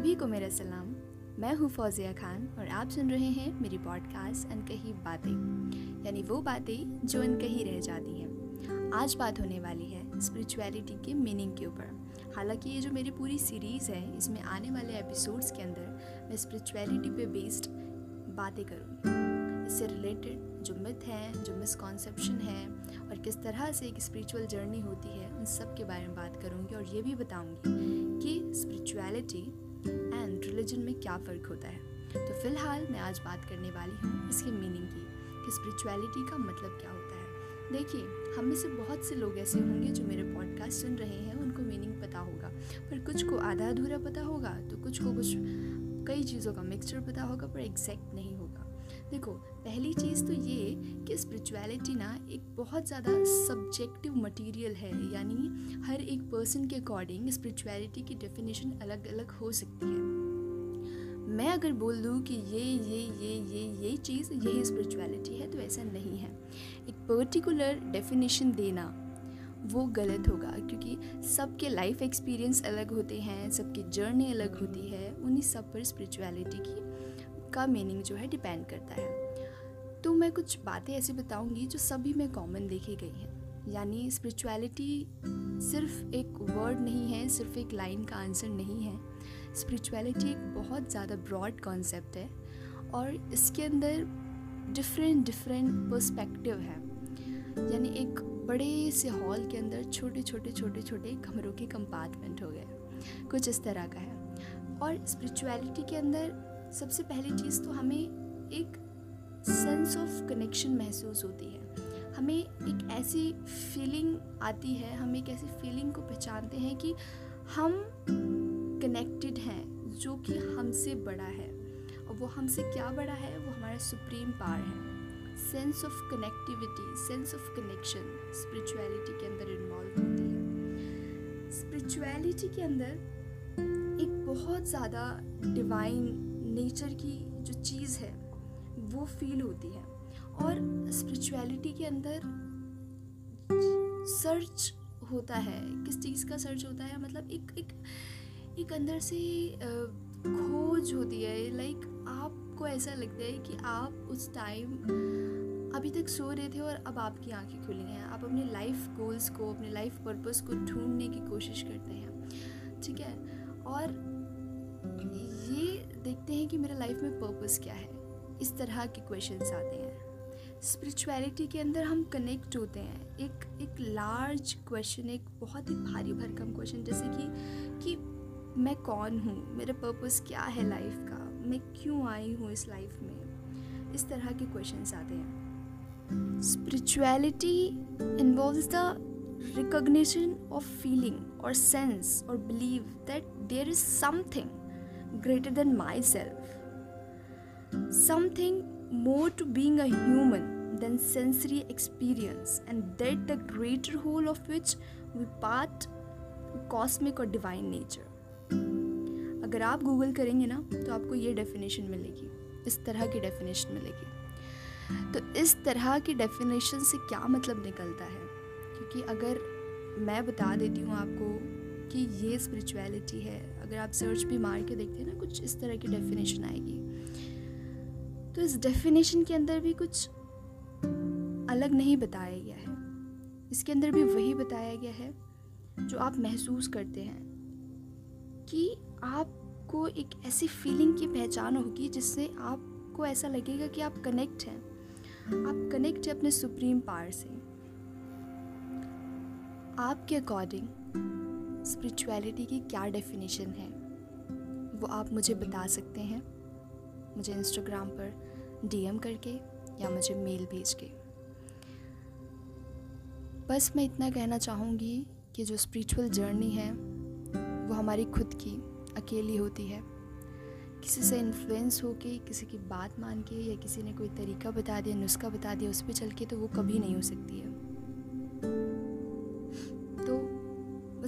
सभी को मेरा सलाम। मैं हूँ फौजिया खान और आप सुन रहे हैं मेरी पॉडकास्ट अनकही बातें। यानी वो बातें जो अनकही रह जाती हैं। आज बात होने वाली है स्पिरिचुअलिटी के मीनिंग के ऊपर। हालाँकि ये जो मेरी पूरी सीरीज़ है, इसमें आने वाले एपिसोड्स के अंदर मैं स्पिरिचुअलिटी पे बेस्ड बातें करूँगी। इससे रिलेटेड जो मिथ हैं, जो मिसकॉन्सेप्शन है और किस तरह से एक स्पिरिचुअल जर्नी होती है, उन सब के बारे में बात करूँगी और ये भी बताऊँगी कि स्पिरिचुअलिटी एंड रिलीजन में क्या फ़र्क होता है? तो फ़िलहाल मैं आज बात करने वाली हूँ इसके मीनिंग की, कि स्पिरिचुअलिटी का मतलब क्या होता है। देखिए, हम में से बहुत से लोग ऐसे होंगे जो मेरे पॉडकास्ट सुन रहे हैं, उनको मीनिंग पता होगा। पर कुछ को आधा अधूरा पता होगा तो कुछ को कुछ कई चीज़ों का मिक्सचर पता होगा, पर एग्जैक्ट नहीं देखो, पहली चीज़ तो ये कि स्पिरिचुअलिटी ना एक बहुत ज़्यादा सब्जेक्टिव मटेरियल है, यानी हर एक पर्सन के अकॉर्डिंग स्पिरिचुअलिटी की डेफिनेशन अलग अलग हो सकती है। मैं अगर बोल दूँ कि ये ये ये ये ये चीज़, यही स्पिरिचुअलिटी है तो ऐसा नहीं है। एक पर्टिकुलर डेफिनेशन देना वो गलत होगा, क्योंकि सबके लाइफ एक्सपीरियंस अलग होते हैं, सबकी जर्नी अलग होती है, उन्हीं सब पर स्पिरिचुअलिटी की का मीनिंग जो है डिपेंड करता है। तो मैं कुछ बातें ऐसी बताऊँगी जो सभी में कॉमन देखी गई हैं। यानी स्पिरिचुअलिटी सिर्फ़ एक वर्ड नहीं है, सिर्फ़ एक लाइन का आंसर नहीं है। स्पिरिचुअलिटी एक बहुत ज़्यादा ब्रॉड कॉन्सेप्ट है और इसके अंदर डिफरेंट डिफरेंट पर्सपेक्टिव है। यानी एक बड़े से हॉल के अंदर छोटे छोटे छोटे छोटे कमरों के कंपार्टमेंट हो गए। कुछ इस तरह का है। और स्पिरिचुअलिटी के अंदर सबसे पहली चीज़ तो हमें एक सेंस ऑफ़ कनेक्शन महसूस होती है। हमें एक ऐसी फीलिंग आती है, हम एक ऐसी फीलिंग को पहचानते हैं कि हम कनेक्टेड हैं, जो कि हमसे बड़ा है। और वो हमसे क्या बड़ा है? वो हमारा सुप्रीम पावर है। Sense of connectivity sense of connection spirituality के अंदर इन्वॉल्व होती है। स्पिरिचुअलिटी के अंदर एक बहुत ज़्यादा डिवाइन नेचर की जो चीज़ है, वो फील होती है। और स्पिरिचुअलिटी के अंदर सर्च होता है। किस चीज़ का सर्च होता है? मतलब एक एक एक अंदर से खोज होती है। लाइक आपको ऐसा लगता है कि आप उस टाइम अभी तक सो रहे थे और अब आपकी आँखें खुली हैं। आप अपने लाइफ गोल्स को, अपने लाइफ पर्पस को ढूँढने की कोशिश करते हैं। ठीक है? और ये देखते हैं कि मेरा लाइफ में पर्पस क्या है। इस तरह के क्वेश्चंस आते हैं। स्पिरिचुअलिटी के अंदर हम कनेक्ट होते हैं। एक एक लार्ज क्वेश्चन एक बहुत ही भारी भरकम क्वेश्चन जैसे कि कि मैं कौन हूँ? मेरा पर्पस क्या है लाइफ का? मैं क्यों आई हूँ इस लाइफ में? इस तरह के क्वेश्चंस आते हैं। Spirituality involves the recognition of feeling or sense or belief that there is something greater than myself. Something more to being a human than sensory experience, and that the greater whole of which we part cosmic or divine nature. अगर आप Google करेंगे ना तो आपको ये definition मिलेगी इस तरह की डेफिनेशन मिलेगी तो इस तरह की डेफिनेशन से क्या मतलब निकलता है क्योंकि अगर मैं बता देती हूँ आपको कि ये स्पिरिचुअलिटी है। अगर आप सर्च भी मार के देखते हैं ना कुछ इस तरह की डेफिनेशन आएगी। तो इस डेफिनेशन के अंदर भी कुछ अलग नहीं बताया गया है। इसके अंदर भी वही बताया गया है जो आप महसूस करते हैं कि आपको एक ऐसी फीलिंग की पहचान होगी जिससे आपको ऐसा लगेगा कि आप कनेक्ट हैं। आप कनेक्ट हैं अपने सुप्रीम पावर से। आपके अकॉर्डिंग स्पिरिचुअलिटी की क्या डेफिनेशन है? वो आप मुझे बता सकते हैं। मुझे इंस्टाग्राम पर डीएम करके या मुझे मेल भेज के। बस मैं इतना कहना चाहूँगी कि जो स्पिरिचुअल जर्नी है, वो हमारी खुद की, अकेली होती है। किसी से इन्फ्लुएंस होके, किसी की बात मान के या किसी ने कोई तरीका बता दिया, नुस्खा बता दिया, उस पर चल के तो वो कभी नहीं हो सकती है।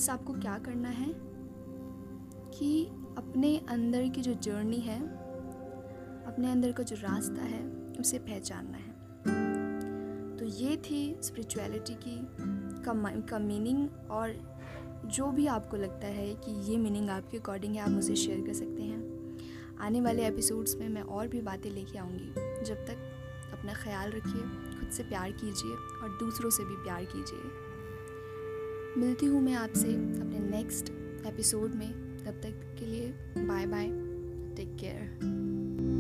बस आपको क्या करना है? कि अपने अंदर की जो जर्नी है, अपने अंदर का जो रास्ता है, उसे पहचानना है। तो ये थी स्पिरिचुअलिटी की का मीनिंग और जो भी आपको लगता है कि ये मीनिंग आपके अकॉर्डिंग है, आप मुझे शेयर कर सकते हैं। आने वाले एपिसोड्स में मैं और भी बातें लेके आऊँगी। जब तक अपना ख्याल रखिए, खुद से प्यार कीजिए और दूसरों से भी प्यार कीजिए। मिलती हूँ मैं आपसे अपने नेक्स्ट एपिसोड में। तब तक के लिए बाय बाय टेक केयर